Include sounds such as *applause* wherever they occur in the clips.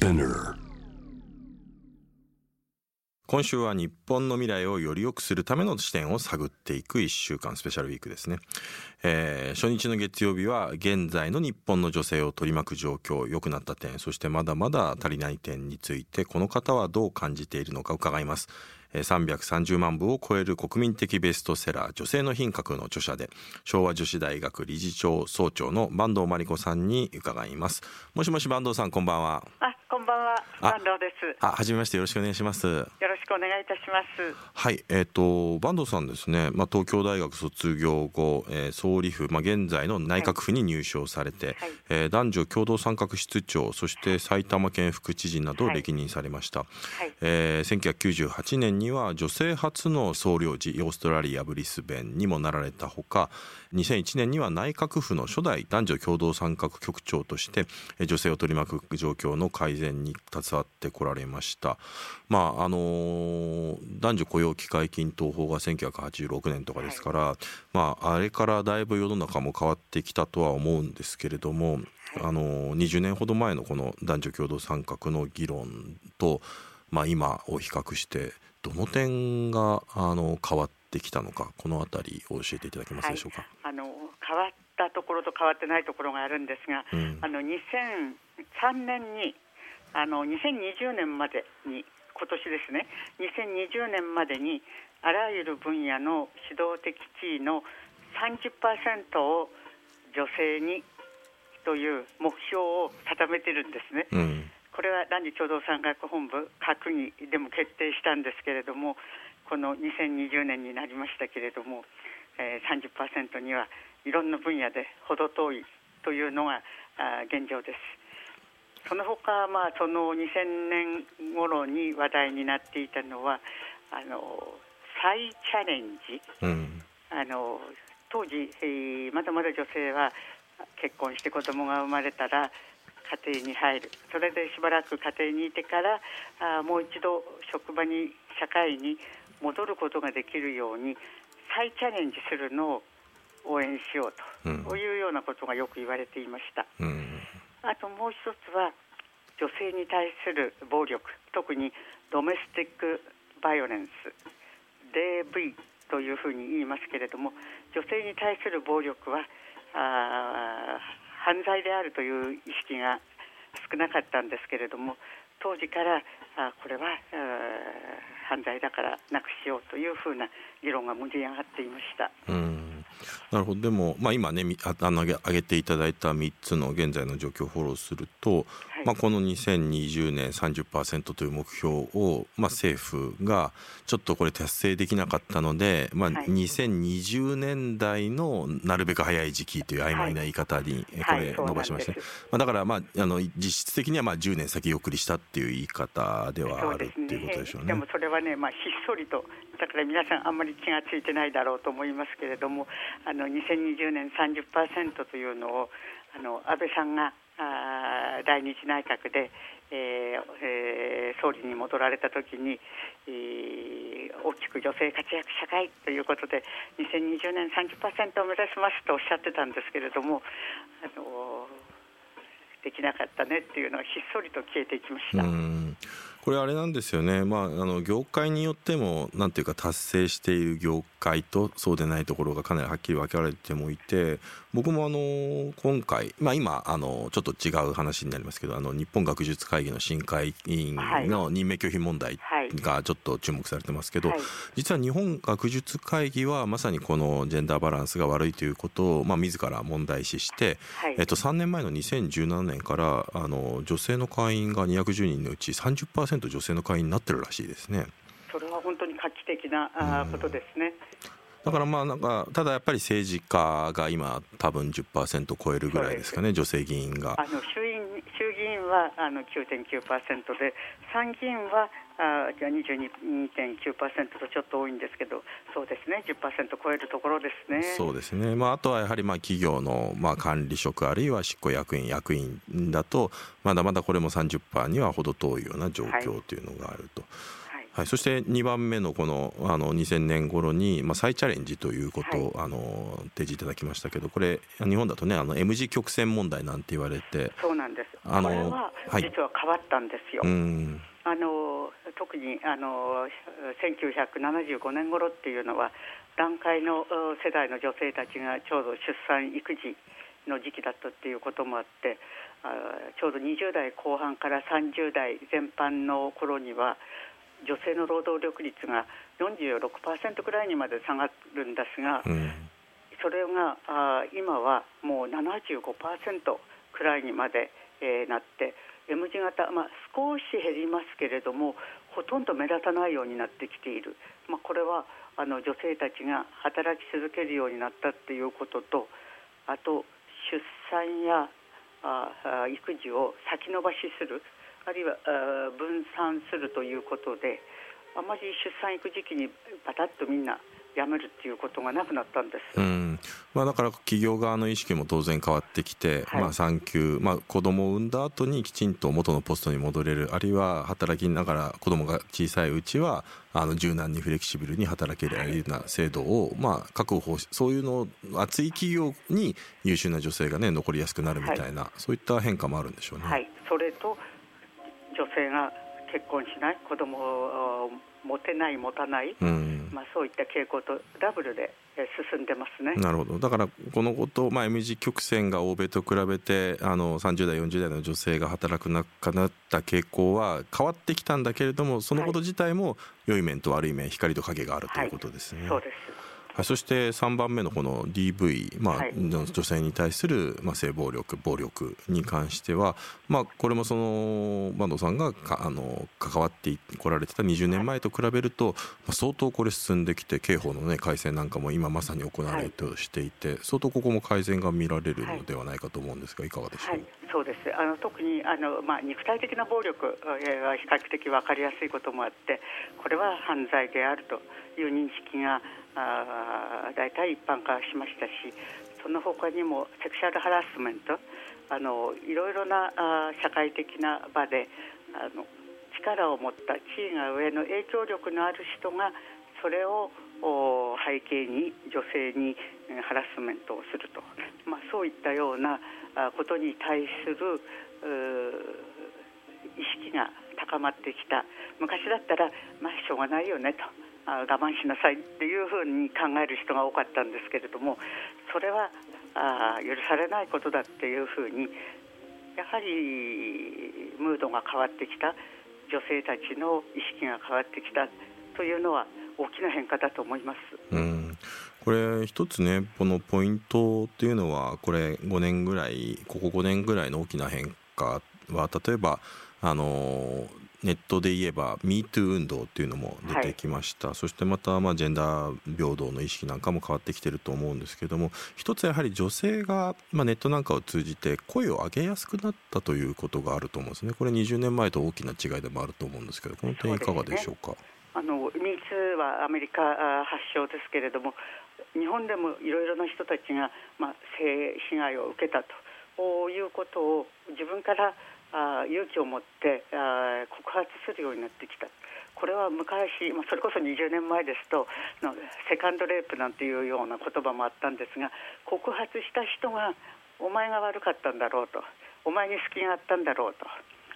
Spinner 今週は日本の未来をより良くするための視点を探っていく1週間スペシャルウィークですね、えー、初日の月曜日は現在の日本の女性を取り巻く状況良くなった点そしてまだまだ足りない点についてこの方はどう感じているのか伺います。330万部を超える国民的ベストセラー女性の品格の著者で昭和女子大学理事長総長の坂東真理子さんに伺います。もしもし坂東さんこんばんは。あばんは。坂東です。あはじめましてよろしくお願いします。よろしくお願いいたします。はいえっ、ー、と坂東さんですね。まあ東京大学卒業後、えー、総理府まあ現在の内閣府に入省されて、はい、えー、男女共同参画室長そして埼玉県副知事などを歴任されました、はい、えー、1998年には女性初の総領事オーストラリアブリスベンにもなられたほか2001年には内閣府の初代男女共同参画局長として女性を取り巻く状況の改善に携わってこられました。まああの男女雇用機会均等法が1986年とかですから、はい、まあ、あれからだいぶ世の中も変わってきたとは思うんですけれども、あの20年ほど前のこの男女共同参画の議論と、まあ、今を比較してどの点があの変わってきたのかこの辺りを教えていただけますでしょうか？はい、あの変わったところと変わってないところがあるんですが、うん、あの2003年にあの2020年までに今年ですね2020年までにあらゆる分野の指導的地位の30%を女性にという目標を定めてるんですね。うんこれは男女共同参画本部閣議でも決定したんですけれどもこの2020年になりましたけれども、えー、30%にはいろんな分野で程遠いというのがあ現状です。その他、まあその2000年頃に話題になっていたのはあの再チャレンジ、うん、あの当時、えー、まだまだ女性は結婚して子供が生まれたら家庭に入る。それでしばらく家庭にいてからあもう一度職場に社会に戻ることができるように再チャレンジするのを応援しようと、うん、いうようなことがよく言われていました、うん、あともう一つは女性に対する暴力特にドメスティックバイオレンス DV というふうに言いますけれども女性に対する暴力はあ犯罪であるという意識が少なかったんですけれども当時からあこれは犯罪だからなくしようというふうな議論が盛り上がっていました。うん。なるほど。でも、まあ、今ねあの挙げていただいた3つの現在の状況をフォローすると、はい、まあ、この2020年30%という目標を、まあ、政府がちょっとこれ達成できなかったので、まあ、2020年代のなるべく早い時期という曖昧な言い方にこれ伸ばしましたね、まあ、だから、まあ、あの実質的にはまあ10年先送りしたっていう言い方ではあるっていうことでしょうね。でもそれはね、まあ、ひっそりとだから皆さんあんまり気がついてないだろうと思いますけれどもあの2020年30%というのをあの安倍さんがあ来日内閣で、えーえー、総理に戻られた時に、えー、大きく女性活躍社会ということで2020年30%を目指しますとおっしゃってたんですけれどもあのできなかったねっていうのはひっそりと消えていきました。これあれなんですよね、まあ、あの業界によってもなんていうか達成している業界とそうでないところがかなりはっきり分けられてもいて僕もあの今回、まあ、今あのちょっと違う話になりますけどあの日本学術会議の新会委員の任命拒否問題がちょっと注目されてますけど、はい、実は日本学術会議はまさにこのジェンダーバランスが悪いということを、まあ、自ら問題視して、はい、えっと、3年前の2017年からあの女性の会員が210人のうち30%女性の会員になってるらしいですね。それは本当に画期的なあことですね。だからまあなんかただやっぱり政治家が今多分10%超えるぐらいですかね女性議員があの衆院はあの9.9%で参議院はあ22.9%とちょっと多いんですけどそうですね10%超えるところですねそうですね、まあ、あとはやはりまあ企業のまあ管理職あるいは執行役員役員だとまだまだこれも30%には程遠いような状況というのがあると。はいはい、そして2番目のこのあの2000年頃に、まあ、再チャレンジということを、はい、あの提示いただきましたけどこれ日本だとねあの M 字曲線問題なんて言われてそうなんです。あのこれは実は変わったんですよ。はいあの特にあの1975年頃っていうのは団塊の世代の女性たちがちょうど出産育児の時期だったっていうこともあってあちょうど20代後半から30代全般の頃には女性の労働力率が46%くらいにまで下がるんですが、うん、それがあ今はもう75%くらいにまで、えー、なって M 字型、まあ、少し減りますけれどもほとんど目立たないようになってきている、まあ、これはあの女性たちが働き続けるようになったっていうこととあと出産やあ育児を先延ばしするあるいは分散するということであまり出産育児期にパタッとみんな辞めるっていうことがなくなったんです、うん。まあ、だから企業側の意識も当然変わってきて、はい。まあ、産休、まあ、子供を産んだ後にきちんと元のポストに戻れるあるいは働きながら子供が小さいうちはあの柔軟にフレキシブルに働けるような制度を、まあ、確保そういうの熱い企業に優秀な女性が、ね、残りやすくなるみたいな、はい、そういった変化もあるんでしょうね。はい、それと女性が結婚しない子供を持てない持たない、うん、まあ、そういった傾向とダブルで進んでますねなるほどだからこのこと、まあ、M 字曲線が欧米と比べてあの30代40代の女性が働くなくなった傾向は変わってきたんだけれどもそのこと自体も良い面と悪い面光と影があるということですね。はい、そうですはい、そして3番目のこの DV、まあ、はい、女性に対する、まあ、性暴力暴力に関しては、まあ、これもその坂東さんがかあの関わってこられてた20年前と比べると、まあ、相当これ進んできて刑法の、ね、改正なんかも今まさに行われとしていて、はい、相当ここも改善が見られるのではないかと思うんですがいかがでしょう、そうです。あの特にあの、まあ、肉体的な暴力は比較的分かりやすいこともあってこれは犯罪であるという認識が大体一般化しましたしその他にもセクシャルハラスメントあのいろいろなあ社会的な場であの力を持った地位が上の影響力のある人がそれを背景に女性にハラスメントをすると、まあ、そういったようなことに対する意識が高まってきた。昔だったら、まあ、しょうがないよねと。我慢しなさいっていうふうに考える人が多かったんですけれどもそれはあ許されないことだっていうふうにやはりムードが変わってきた。女性たちの意識が変わってきた。というのは大きな変化だと思います。うん。これ一つねこのポイントっていうのはこれ5年ぐらいここ5年ぐらいの大きな変化は例えばあのネットで言えば MeToo 運動っていうのも出てきました、はい、そしてまたまあジェンダー平等の意識なんかも変わってきてると思うんですけども一つやはり女性がまあネットなんかを通じて声を上げやすくなったということがあると思うんですね。これ20年前と大きな違いでもあると思うんですけどこの点いかがでしょうか？うね、あの MeToo はアメリカ発祥ですけれども日本でもいろいろな人たちが、まあ、性被害を受けたということを自分からあ勇気を持ってあ告発するようになってきた。これは昔、まあ、それこそ20年前ですとのセカンドレイプなんていうような言葉もあったんですが告発した人がお前が悪かったんだろうとお前に隙があったんだろうと、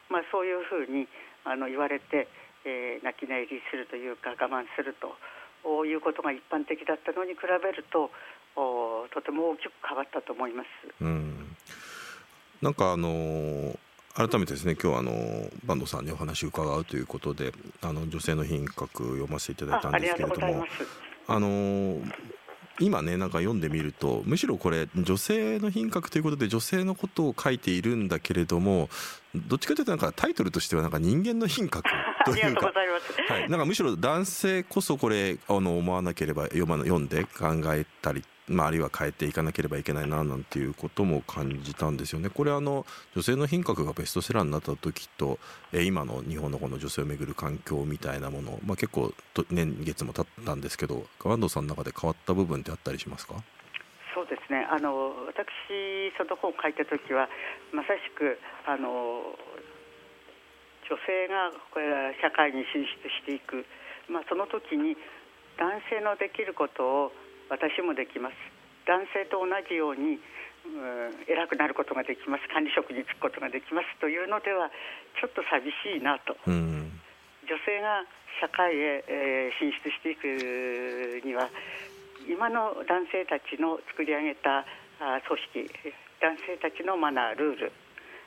まあ、そういうふうにあの言われて、えー、泣き寝入りするというか我慢するということが一般的だったのに比べるとおとても大きく変わったと思います。うんなんかあのー改めてですね今日はあの坂東さんにお話を伺うということであの女性の品格読ませていただいたんですけれどもあの今ねなんか読んでみるとむしろこれ女性の品格ということで女性のことを書いているんだけれどもどっちかというとなんかタイトルとしてはなんか人間の品格というか *laughs* はい、なんかむしろ男性こそこれあの思わなければ読ま読んで考えたりまあ、あるいは変えていかなければいけないななんていうことも感じたんですよね。これあの女性の品格がベストセラーになった時と、えー、今の日本のこの女性をめぐる環境みたいなもの、まあ、結構年月も経ったんですけど川藤さんの中で変わった部分ってあったりしますか？そうですね。あの私その本を書いた時はまさしくあの女性がこれ社会に進出していく、まあ、その時に男性のできることを私もできます。男性と同じように、うん、偉くなることができます。管理職に就くことができます。というのではちょっと寂しいなと、うん、女性が社会へ、えー、進出していくには今の男性たちの作り上げたあ組織男性たちのマナールール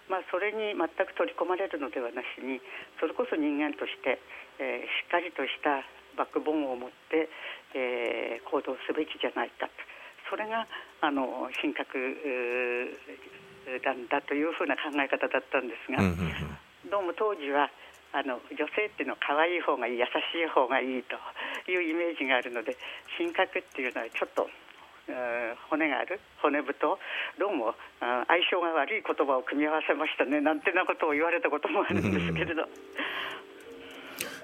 まあ、それに全く取り込まれるのではなしにそれこそ人間として、えー、しっかりとしたバックボーンを持って、えー、行動すべきじゃないかと。それがあの神格なんだというふうな考え方だったんですが、どうも当時はあの女性っていうのは可愛い方がいい優しい方がいいというイメージがあるので神格っていうのはちょっと骨がある骨太どうも相性が悪い言葉を組み合わせましたねなんてなことを言われたこともあるんですけれど。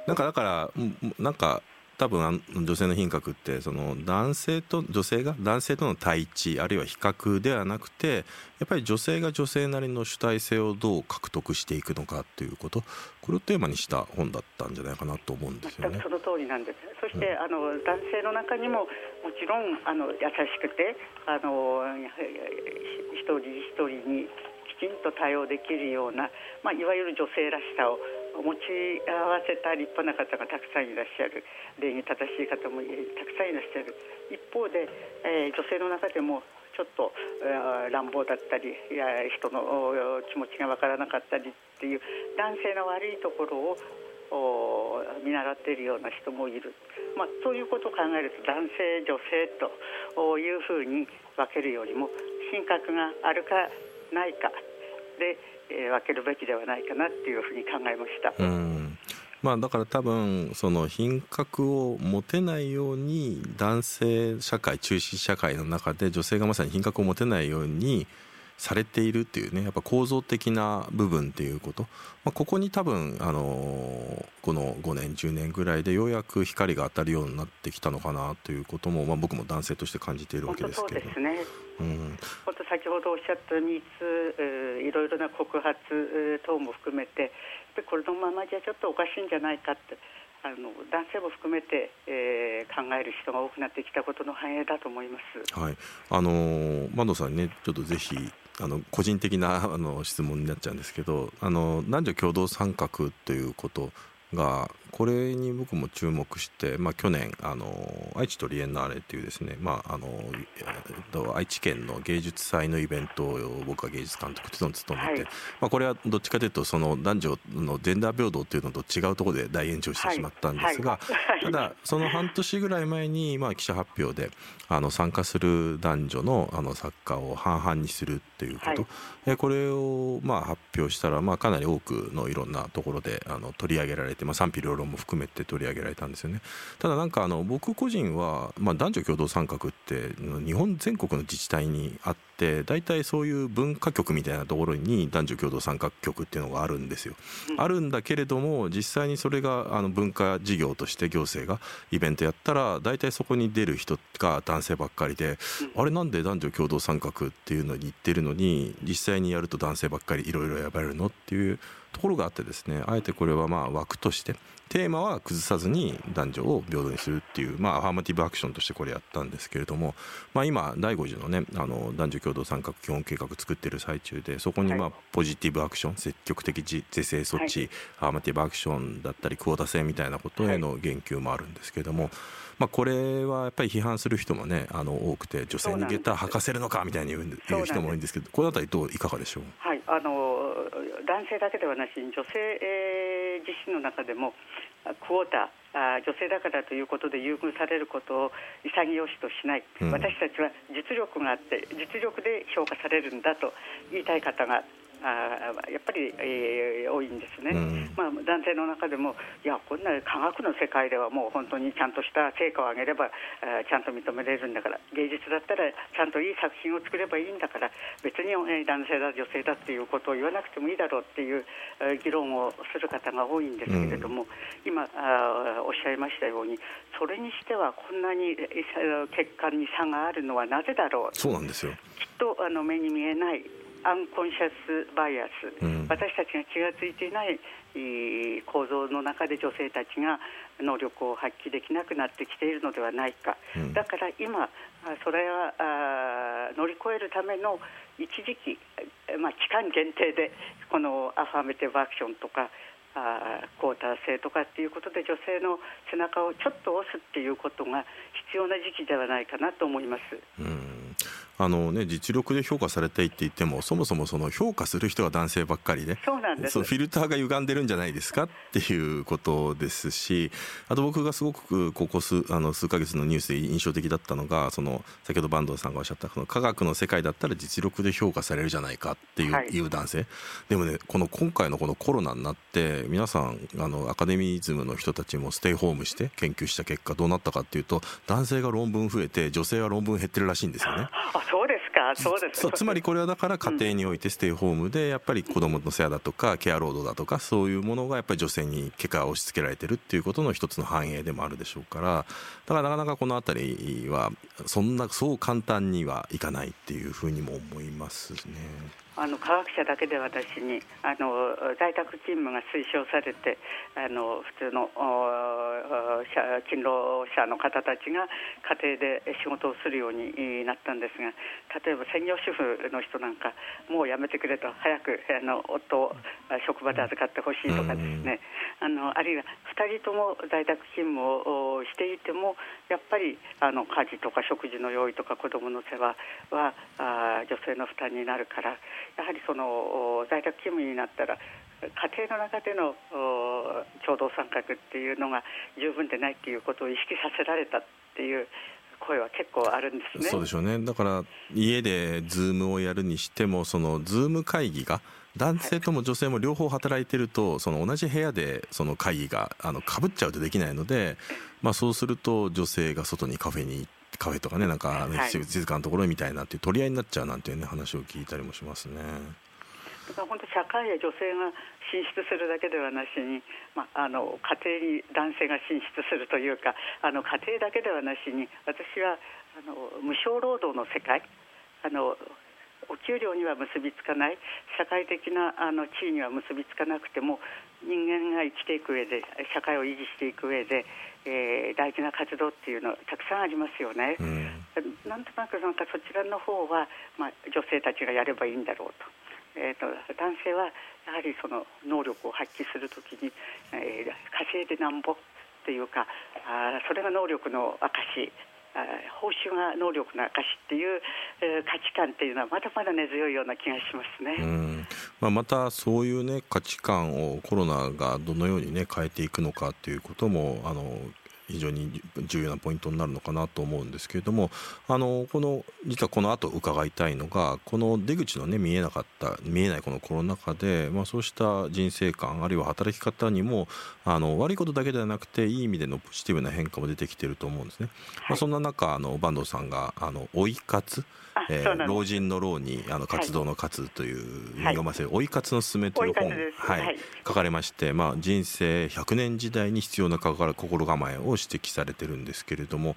なんかだからなんか多分女性の品格ってその男性と女性が男性との対峙あるいは比較ではなくてやっぱり女性が女性なりの主体性をどう獲得していくのかっていうことこれをテーマにした本だったんじゃないかなと思うんですよね。その通りなんですそして、うん、あの男性の中にももちろんあの優しくてあの一人一人にきちんと対応できるような、まあ、いわゆる女性らしさを持ち合わせた立派な方がたくさんいらっしゃる。礼儀正しい方もたくさんいらっしゃる。一方で、えー、女性の中でもちょっと、えー、乱暴だったりいや人の気持ちが分からなかったりっていう男性の悪いところを見習っているような人もいる、まあ、そういうことを考えると男性女性というふうに分けるよりも品格があるかないかでえー、分けるべきではないかなっていうふうに考えました。うんまあ、だから多分その品格を持てないように男性社会中心社会の中で女性がまさに品格を持てないようにされているっていうねやっぱ構造的な部分っていうこと、まあ、ここに多分、あのー、この5年10年ぐらいでようやく光が当たるようになってきたのかなということも、まあ、僕も男性として感じているわけですけど。そうですねうん、本当先ほどおっしゃった3ついろいろな告発等も含めてこれのままじゃちょっとおかしいんじゃないかってあの男性も含めて、えー、考える人が多くなってきたことの反映だと思います。はい、あのー、万藤さんにねちょっとぜひあの個人的なあの質問になっちゃうんですけどあの男女共同参画ということがこれに僕も注目して、まあ、去年あの愛知トリエンナーレっていうですね、まああの愛知県の芸術祭のイベントを僕は芸術監督と務めて、はい、まあ、これはどっちかというとその男女のジェンダー平等っていうのと違うところで大炎上してしまったんですが、はい、ただその半年ぐらい前に、まあ、記者発表であの参加する男女のあの作家を半々にするっていうこと、はい、これをまあ発表したら、まあ、かなり多くのいろんなところであの取り上げられて、まあ、賛否両論も含めて取り上げられたんですよね。ただなんかあの僕個人は、まあ、男女共同参画って日本全国の自治体にあって大体そういう文化局みたいなところに男女共同参画局っていうのがあるんですよ、あるんだけれども実際にそれがあの文化事業として行政がイベントやったら大体そこに出る人が男性ばっかりで、あれなんで男女共同参画っていうのに行ってるのに実際にやると男性ばっかりいろいろ選ばれるのっていうところがあってですねあえてこれはまあ枠としてテーマは崩さずに男女を平等にするっていう、まあ、アファーマティブアクションとしてこれやったんですけれども、まあ、今第5次のねあの男女共同参画基本計画作ってる最中でそこにまあポジティブアクション積極的是正措置、アーマティブアクションだったりクオータ制みたいなことへの言及もあるんですけれども、まあ、これはやっぱり批判する人もねあの多くて女性にゲター履かせるのかみたいに言う人も多いんですけどこの辺りどういかがでしょう、はいあの男性だけではなしに女性、えー、自身の中でもクォーター女性だからということで優遇されることを潔しとしない、うん、私たちは実力があって実力で評価されるんだと言いたい方があやっぱり、えー、多いんですね、うん、まあ、男性の中でもいやこんな科学の世界ではもう本当にちゃんとした成果を上げればあちゃんと認められるんだから芸術だったらちゃんといい作品を作ればいいんだから別に、えー、男性だ女性だっていうことを言わなくてもいいだろうっていう、えー、議論をする方が多いんですけれども、うん、今あおっしゃいましたようにそれにしてはこんなに血管に差があるのはなぜだろう？そうなんですよ。きっとあの目に見えないアンコンシャスバイアス、うん、私たちが気が付いていない構造の中で女性たちが能力を発揮できなくなってきているのではないか、うん、だから今、それは乗り越えるための一時期、まあ、期間限定でこのアファーメティブアクションとかあクォーター制とかっていうことで女性の背中をちょっと押すっていうことが必要な時期ではないかなと思います。うんあのね、実力で評価されたいって言ってもそもそもその評価する人が男性ばっかりでそうなんです。フィルターが歪んでるんじゃないですかっていうことですしあと僕がすごくここ数あの数ヶ月のニュースで印象的だったのがその先ほど坂東さんがおっしゃったこの科学の世界だったら実力で評価されるじゃないかっていうはい、いう男性。でもねこの今回のこのコロナになって皆さんあのアカデミズムの人たちもステイホームして研究した結果どうなったかっていうと男性が論文増えて女性は論文減ってるらしいんですよね。そうですか？そうですそうつまりこれはだから家庭においてステイホームでやっぱり子どもの世話だとかケア労働だとかそういうものがやっぱり女性に結果押し付けられてるっていうことの一つの反映でもあるでしょうからだからなかなかこの辺りはそんなそう簡単にはいかないっていうふうにも思いますね。あの科学者だけで私にあの在宅勤務が推奨されてあの普通の勤労者の方たちが家庭で仕事をするようになったんですが例えば専業主婦の人なんかもうやめてくれと早くあの夫を職場で預かってほしいとかですねあのあるいは2人とも在宅勤務をしていてもやっぱりあの家事とか食事の用意とか子どもの世話はあ女性の負担になるから。やはりその在宅勤務になったら家庭の中での共同参画っていうのが十分でないっていうことを意識させられたっていう声は結構あるんですね。そうでしょうね。だから家でズームをやるにしてもそのズーム会議が男性とも女性も両方働いてると、その同じ部屋でその会議があの被っちゃうとできないので、まあそうすると女性が外にカフェに行ってカフェとかねなんか、ね、静かなところみたいなっていう取り合いになっちゃうなんていうね話を聞いたりもしますね。だから本当社会へ女性が進出するだけではなしに、まあ、あの家庭に男性が進出するというかあの家庭だけではなしに私はあの無償労働の世界あのお給料には結びつかない社会的なあの地位には結びつかなくても人間が生きていく上で社会を維持していく上でえー、大事な活動っていうのたくさんありますよね、うん、なんとなくなんかそちらの方は、まあ、女性たちがやればいいんだろうと,、えーと、男性はやはりその能力を発揮するときに、えー、稼いでなんぼっていうかあそれが能力の証報酬が能力の証っていう、えー、価値観っていうのはまだまだ根強いような気がしますね。うんまあ、またそういうね価値観をコロナがどのようにね変えていくのかっていうこともあの非常に重要なポイントになるのかなと思うんですけれどもあのこの実はこの後伺いたいのがこの出口のね見えなかった見えないこのコロナ禍で、まあ、そうした人生観あるいは働き方にもあの悪いことだけではなくていい意味でのポジティブな変化も出てきていると思うんですね。まあ、そんな中あの坂東さんがあの追い活えー、老人の老にあの活動の活という、はい、読ませる「追い活のすすめ」という本、はい、はい、書かれまして、まあ、人生100年時代に必要な心構えを指摘されてるんですけれども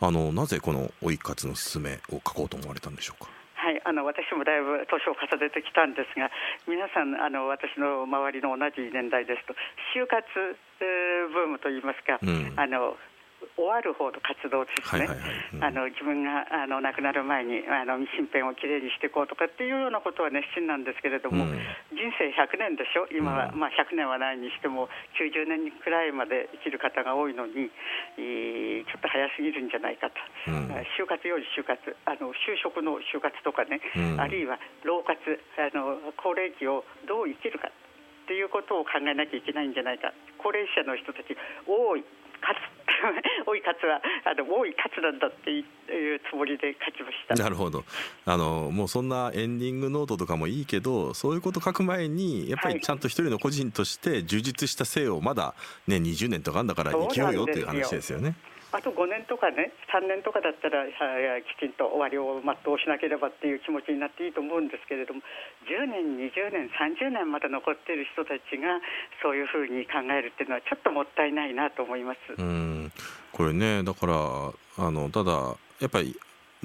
あのなぜこの「追い活のすすめ」を書こうと思われたんでしょうか。はい、あの私もだいぶ年を重ねてきたんですが皆さんあの私の周りの同じ年代ですと就活ブームといいますか、うん、あの終わる方の活動ですね、あの自分があの亡くなる前にあの身辺をきれいにしていこうとかっていうようなことは熱心なんですけれども、うん、人生100年でしょ、今は、うん、まあ、100年はないにしても、90年くらいまで生きる方が多いのに、えー、ちょっと早すぎるんじゃないかと、うん、就活より就活。あの、就職の就活とかね、あるいは老活。あの、高齢期をどう生きるか。っていうことを考えなきゃいけないんじゃないか。高齢者の人たち多い勝つ *laughs* 多い勝つはあの多い勝つなんだっていうつもりで書きました。なるほど。あのもうそんなエンディングノートとかもいいけどそういうこと書く前にやっぱりちゃんと一人の個人として充実した性をまだね20年とかあんだから生きようよっていう話ですよね。あと5年とかね3年とかだったらきちんと終わりを全うしなければっていう気持ちになっていいと思うんですけれども10年20年30年まで残っている人たちがそういうふうに考えるっていうのはちょっともったいないなと思います。うんこれねだからあのただやっぱり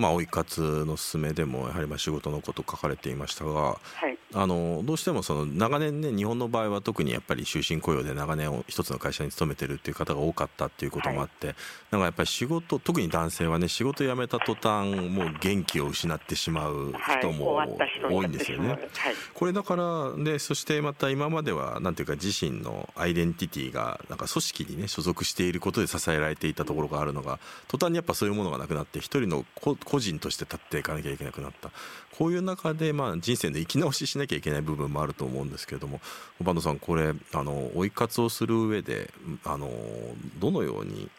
まあ、追い活の勧めでもやはりまあ仕事のこと書かれていましたが、はい、あのどうしてもその長年ね日本の場合は特にやっぱり終身雇用で長年一つの会社に勤めてるっていう方が多かったっていうこともあって、はい、なんかやっぱり仕事特に男性はね仕事辞めた途端もう元気を失ってしまう人も多いんですよね。はい、これだからでそしてまた今まではなんていうか自身のアイデンティティがなんか組織にね所属していることで支えられていたところがあるのが途端にやっぱそういうものがなくなって一人の個個人として立っていかなきゃいけなくなった。こういう中でまあ人生の生き直ししなきゃいけない部分もあると思うんですけれども坂野さんこれあの追い活をする上であのどのように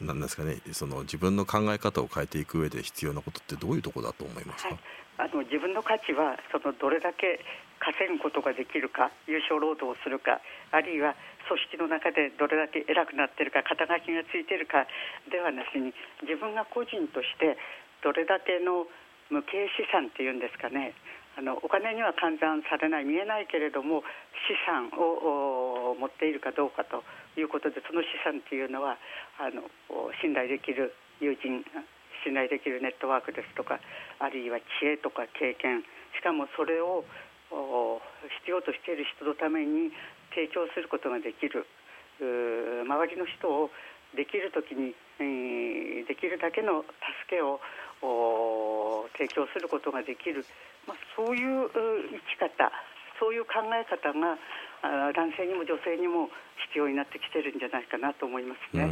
なんですかねその自分の考え方を変えていく上で必要なことってどういうとこだと思いますか、はい、あの自分の価値はそのどれだけ稼ぐことができるか優勝労働をするかあるいは組織の中でどれだけ偉くなってるか肩書きがついてるかではなしに自分が個人としてどれだけの無形資産っていうんですかね。あのお金には換算されない見えないけれども資産を持っているかどうかということでその資産っていうのはあの信頼できる友人信頼できるネットワークですとかあるいは知恵とか経験しかもそれを必要としている人のために提供することができる周りの人をできる時に、えー、できるだけの助けを提供することができる、まあ、そういう生き方そういう考え方が男性にも女性にも必要になってきてるんじゃないかなと思いますね。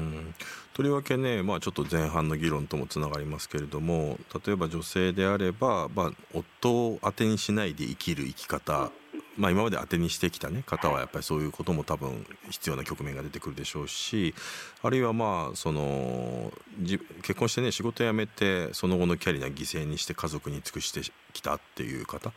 とりわけね、まあ、ちょっと前半の議論ともつながりますけれども例えば女性であれば、まあ、夫を当てにしないで生きる生き方まあ、今まで当てにしてきた、ね、方はやっぱりそういうことも多分必要な局面が出てくるでしょうしあるいはまあその結婚してね仕事辞めてその後のキャリア犠牲にして家族に尽くしてきたっていう方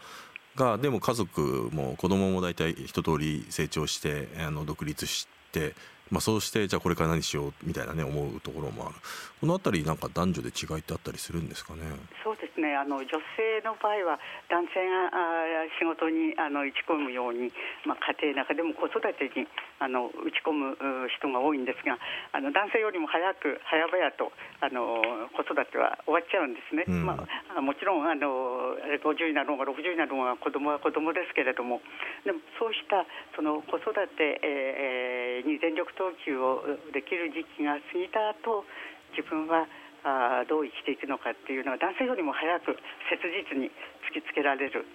がでも家族も子供も大体一通り成長してあの独立してまあ、そうしてじゃあこれから何しようみたいなね思うところもある。この辺りなんか男女で違いってあったりするんですかね？そうですねあの女性の場合は男性があ仕事にあの打ち込むように、まあ、家庭の中でも子育てにあの打ち込む人が多いんですがあの男性よりも早く早々とあの子育ては終わっちゃうんですね、うん、まあ、もちろんあの50になろうが60になろうが子供は子供ですけれどもでもそうしたその子育て、えー、に全力投球をできる時期が過ぎた後自分はあどう生きていくのかっていうのは男性よりも早く切実に突きつけられる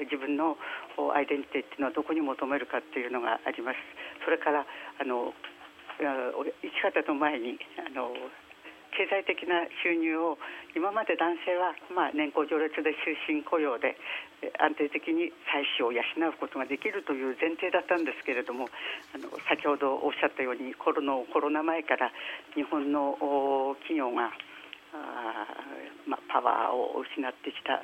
自分のアイデンティティっていうのはどこに求めるかっていうのがあります。それからあの生き方の前にあの経済的な収入を今まで男性は、まあ、年功序列で終身雇用で安定的に妻子を養うことができるという前提だったんですけれどもあの先ほどおっしゃったようにコロナコロナ前から日本の企業があ、まあ、パワーを失ってきた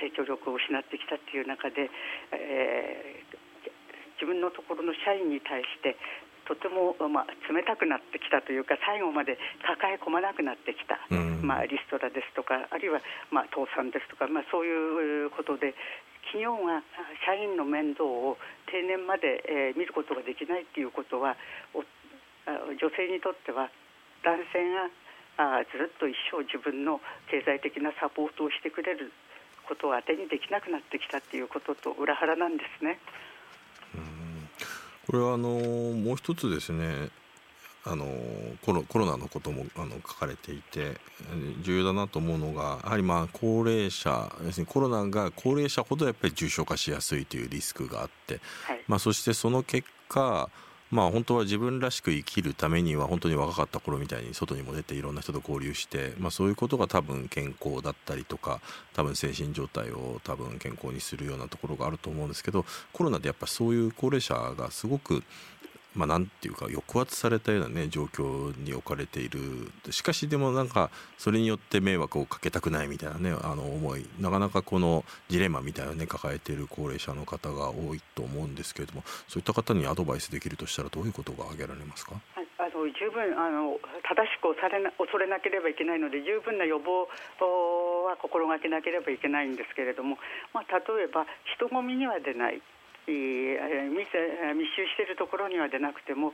成長力を失ってきたっていう中で、えー、自分のところの社員に対してとても、まあ、冷たくなってきたというか最後まで抱え込まなくなってきた、うん、まあ、リストラですとかあるいは、まあ、倒産ですとか、まあ、そういうことで企業が社員の面倒を定年まで、えー、見ることができないということは女性にとっては男性があずっと一生自分の経済的なサポートをしてくれることを当てにできなくなってきたということと裏腹なんですね。これはあのもう一つですねあのコロコロナのこともあの書かれていて重要だなと思うのがやはりまあ高齢者要するにコロナが高齢者ほどやっぱり重症化しやすいというリスクがあって、はい、まあ、そしてその結果まあ本当は自分らしく生きるためには本当に若かった頃みたいに外にも出ていろんな人と交流して、まあ、そういうことが多分健康だったりとか多分精神状態を多分健康にするようなところがあると思うんですけどコロナでやっぱそういう高齢者がすごくまあ、なんていうか抑圧されたようなね状況に置かれている。しかしでもなんかそれによって迷惑をかけたくないみたいなねあの思い。なかなかこのジレンマみたいなね抱えている高齢者の方が多いと思うんですけれどもそういった方にアドバイスできるとしたらどういうことが挙げられますか、はい、あの十分あの正しくされな恐れなければいけないので十分な予防は心がけなければいけないんですけれども、まあ、例えば人混みには出ない。密集しているところには出なくても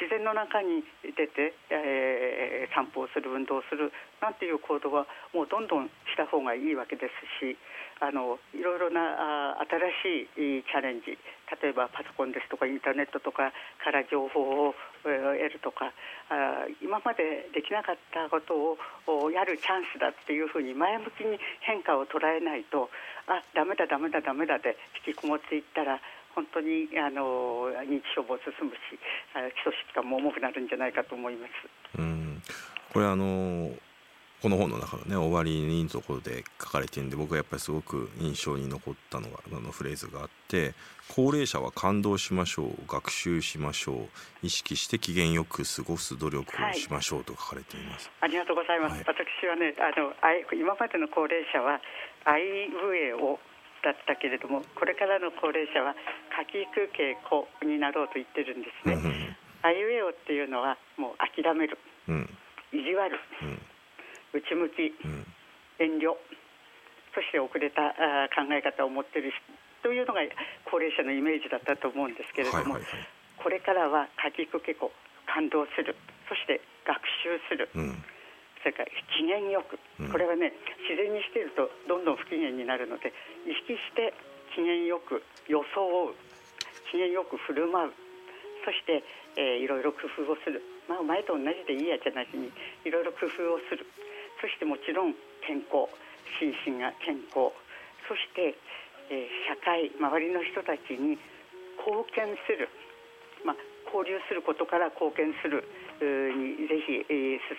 自然の中に出て、えー、散歩をする運動をするなんていう行動はもうどんどんした方がいいわけですしあのいろいろなあ新しいチャレンジ例えばパソコンですとかインターネットとかから情報を、得るとかあ今までできなかったことをやるチャンスだっていうふうに前向きに変化を捉えないとあダメだダメだダメだで引きこもっていったら本当にあの認知症も進むし基礎疾患も重くなるんじゃないかと思います。うん。これあのこの本の中のね終わりにところで書かれてるんで僕はやっぱりすごく印象に残ったのがあのフレーズがあって高齢者は感動しましょう学習しましょう意識して機嫌よく過ごす努力をしましょうと書かれています、はい、ありがとうございます、はい、私はねあの今までの高齢者はアイウェイをだったけれどもこれからの高齢者は書きく傾向になろうと言ってるんですね。あいうえおっていうのはもう諦める、うん、意地悪、うん、内向き、うん、遠慮。そして遅れたあ考え方を持っているというのが高齢者のイメージだったと思うんですけれども、はいはいはい、これからは書きくけこ感動する。そして学習する、それから機嫌よく、これはね自然にしているとどんどん不機嫌になるので意識して機嫌よく装う。機嫌よく振る舞う。そして、えー、いろいろ工夫をする、まあ、前と同じでいいやじゃなしにいろいろ工夫をする。そしてもちろん健康。心身が健康。そして、えー、社会周りの人たちに貢献する、まあ、交流することから貢献するにぜひ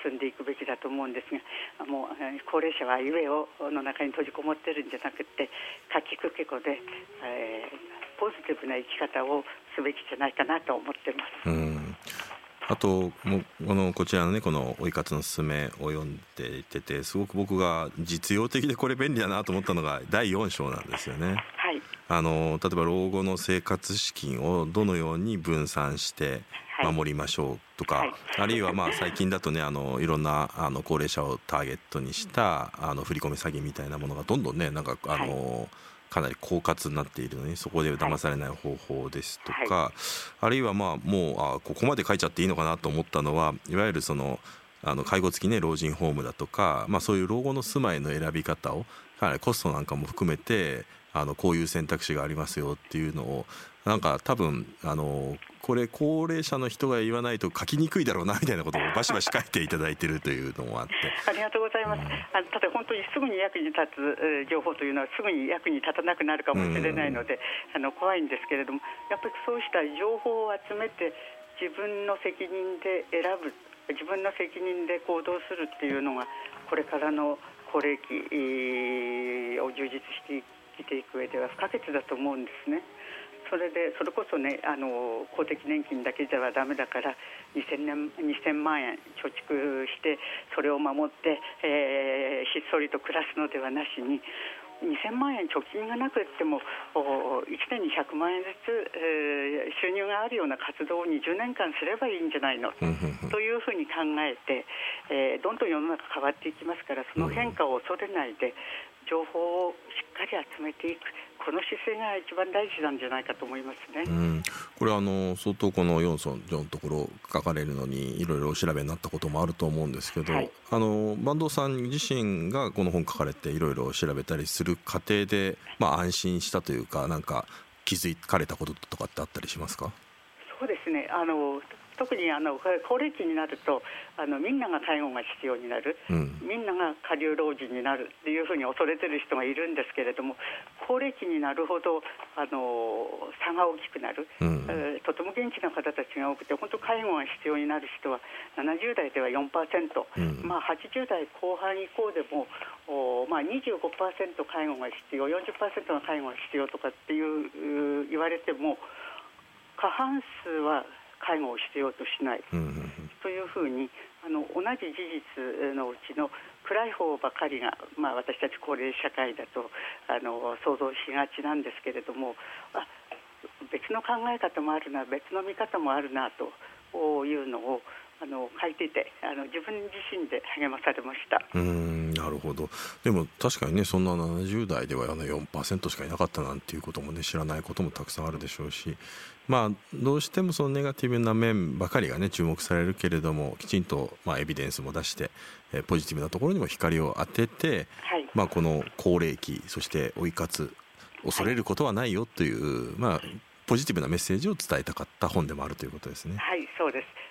進んでいくべきだと思うんですがもう高齢者は夢をの中に閉じこもってるんじゃなくてかきくけこで、えー、ポジティブな生き方をすべきじゃないかなと思ってます。うんあともこのこちらのねこの「追い活のすすめ」を読んでいててすごく僕が実用的でこれ便利だなと思ったのが第4章なんですよね。はい、あの例えば老後の生活資金をどのように分散して守りましょうとか、はい、あるいはまあ最近だとねあのいろんなあの高齢者をターゲットにしたあの振り込め詐欺みたいなものがどんどんねなんかあの、はい。かなり狡猾になっているのにそこで騙されない方法ですとか、はい、あるいはまあもうあここまで書いちゃっていいのかなと思ったのはいわゆるそのあの介護付きね老人ホームだとか、まあ、そういう老後の住まいの選び方をかなりコストなんかも含めてあのこういう選択肢がありますよっていうのをなんか多分あのこれ高齢者の人が言わないと書きにくいだろうなみたいなことをバシバシ書いていただいているというのもあって。ありがとうございます、うん、あただ本当にすぐに役に立つ情報というのはすぐに役に立たなくなるかもしれないので、うん、あの怖いんですけれどもやっぱりそうした情報を集めて自分の責任で選ぶ自分の責任で行動するっていうのがこれからの高齢期を充実して生きていく上では不可欠だと思うんですね。それでそれこそねあの公的年金だけではだめだから2000年2000万円貯蓄してそれを守って、えー、ひっそりと暮らすのではなしに2000万円貯金がなくても1年に100万円ずつ、えー、収入があるような活動を20年間すればいいんじゃないのというふうに考えて、えー、どんどん世の中変わっていきますからその変化を恐れないで情報をしっかり集めていく。この姿勢が一番大事なんじゃないかと思いますね。うん、これあの相当このヨンソンのところ書かれるのにいろいろお調べになったこともあると思うんですけど、はい、あの坂東さん自身がこの本書かれていろいろ調べたりする過程で、まあ、安心したというかなんか気づかれたこととかってあったりしますか？そうですね。あの特にあの高齢期になるとあのみんなが介護が必要になる、うん、みんなが下流老人になるっていうふうに恐れてる人がいるんですけれども高齢期になるほどあの差が大きくなる、うん、えー、とても元気な方たちが多くて本当介護が必要になる人は70代では4%、うん、まあ、80代後半以降でもお、まあ、25%介護が必要40%が介護が必要とかっていう言われても過半数は介護を必要としない、というふうにあの同じ事実のうちの暗い方ばかりが、まあ、私たち高齢社会だとあの想像しがちなんですけれどもあ別の考え方もあるな別の見方もあるなというのをあの書いていてあの自分自身で励まされました。うんなるほどでも確かにねそんな70代ではあの4%しかいなかったなんていうこともね知らないこともたくさんあるでしょうしまあどうしてもそのネガティブな面ばかりがね注目されるけれどもきちんとまあエビデンスも出して、えー、ポジティブなところにも光を当てて、はい、まあこの高齢期そして追い活恐れることはないよという、はい、まあポジティブなメッセージを伝えたかった本でもあるということですね。はいそうです。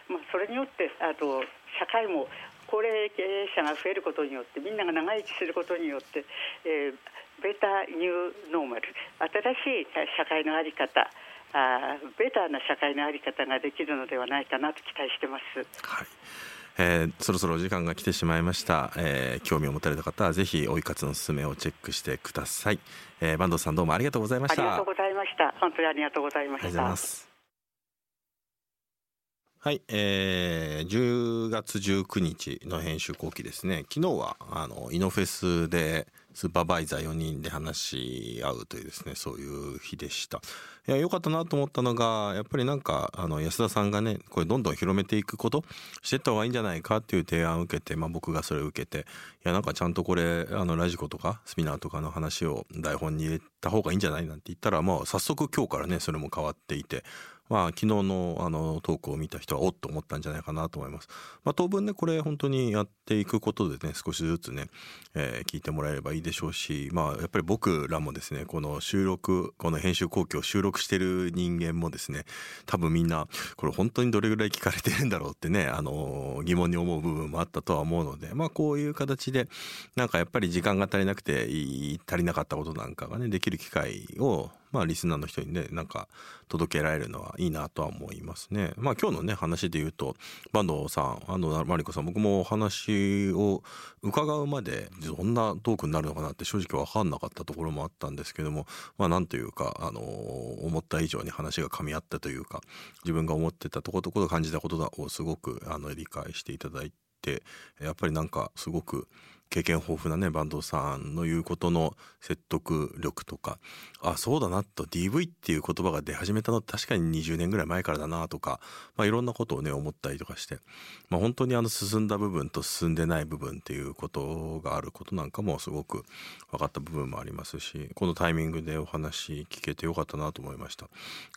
れによってあと社会も高齢経営者が増えることによってみんなが長生きすることによって、えー、ベタニューノーマル新しい社会の在り方あベターな社会の在り方ができるのではないかなと期待してます。はい。えー、そろそろ時間が来てしまいました、えー、興味を持たれた方はぜひ追い活のすすめをチェックしてください、えー、坂東さんどうもありがとうございました。ありがとうございました。本当にありがとうございましたはい、えー、10月19日の編集後期ですね。昨日はあのイノフェスでスーパーバイザー4人で話し合うというですねそういう日でした。いや良かったなと思ったのがやっぱりなんかあの安田さんがねこれどんどん広めていくことしてった方がいいんじゃないかっていう提案を受けて、まあ、僕がそれを受けていやなんかちゃんとこれあのラジコとかスピナーとかの話を台本に入れた方がいいんじゃないなんて言ったらもう早速今日からねそれも変わっていてまあ、昨日のあのトークを見た人はおっと思ったんじゃないかなと思います。まあ、当分ねこれ本当にやっていくことでね少しずつね、えー、聞いてもらえればいいでしょうし、まあ、やっぱり僕らもですねこの収録この編集後期を収録してる人間もですね多分みんなこれ本当にどれぐらい聞かれてるんだろうってね、あの疑問に思う部分もあったとは思うので、まあ、こういう形でなんかやっぱり時間が足りなくて足りなかったことなんかがねできる機会をまあリスナーの人にねなんか届けられるのはいいなとは思いますね。まあ今日のね話で言うと坂東さん安藤真理子さん僕もお話を伺うまでどんなトークになるのかなって正直分かんなかったところもあったんですけどもまあなんというかあの思った以上に話が噛み合ったというか自分が思ってたとことこと感じたことをすごくあの理解していただいてやっぱりなんかすごく経験豊富なね坂東さんの言うことの説得力とか。あそうだなと。DV っていう言葉が出始めたの確かに20年ぐらい前からだなとか、まあ、いろんなことをね思ったりとかして、まあ、本当にあの進んだ部分と進んでない部分っていうことがあることなんかもすごく分かった部分もありますしこのタイミングでお話聞けてよかったなと思いました。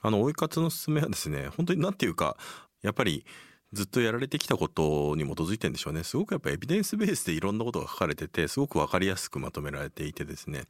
あの追い活の勧めはですね本当に何ていうかやっぱりずっとやられてきたことに基づいてんでしょうね。すごくやっぱエビデンスベースでいろんなことが書かれててすごく分かりやすくまとめられていてですね。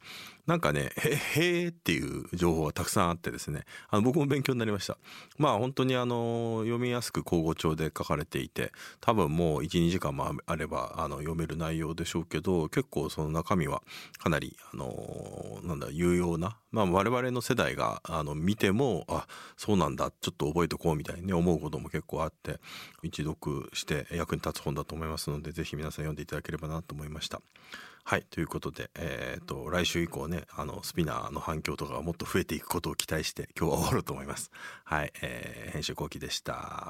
なんかねへへーっていう情報がたくさんあってですね。あの僕も勉強になりました。まあ本当にあの読みやすく口語調で書かれていて多分もう12時間もあればあの読める内容でしょうけど結構その中身はかなりあのなんだ有用なまあ我々の世代があの見てもあそうなんだちょっと覚えとこうみたいに、思うことも結構あって一読して役に立つ本だと思いますのでぜひ皆さん読んでいただければなと思いました。はいということで、えーと、来週以降ねあのスピナーの反響とかがもっと増えていくことを期待して今日は終わろうと思います。はい、えー、編集後期でした。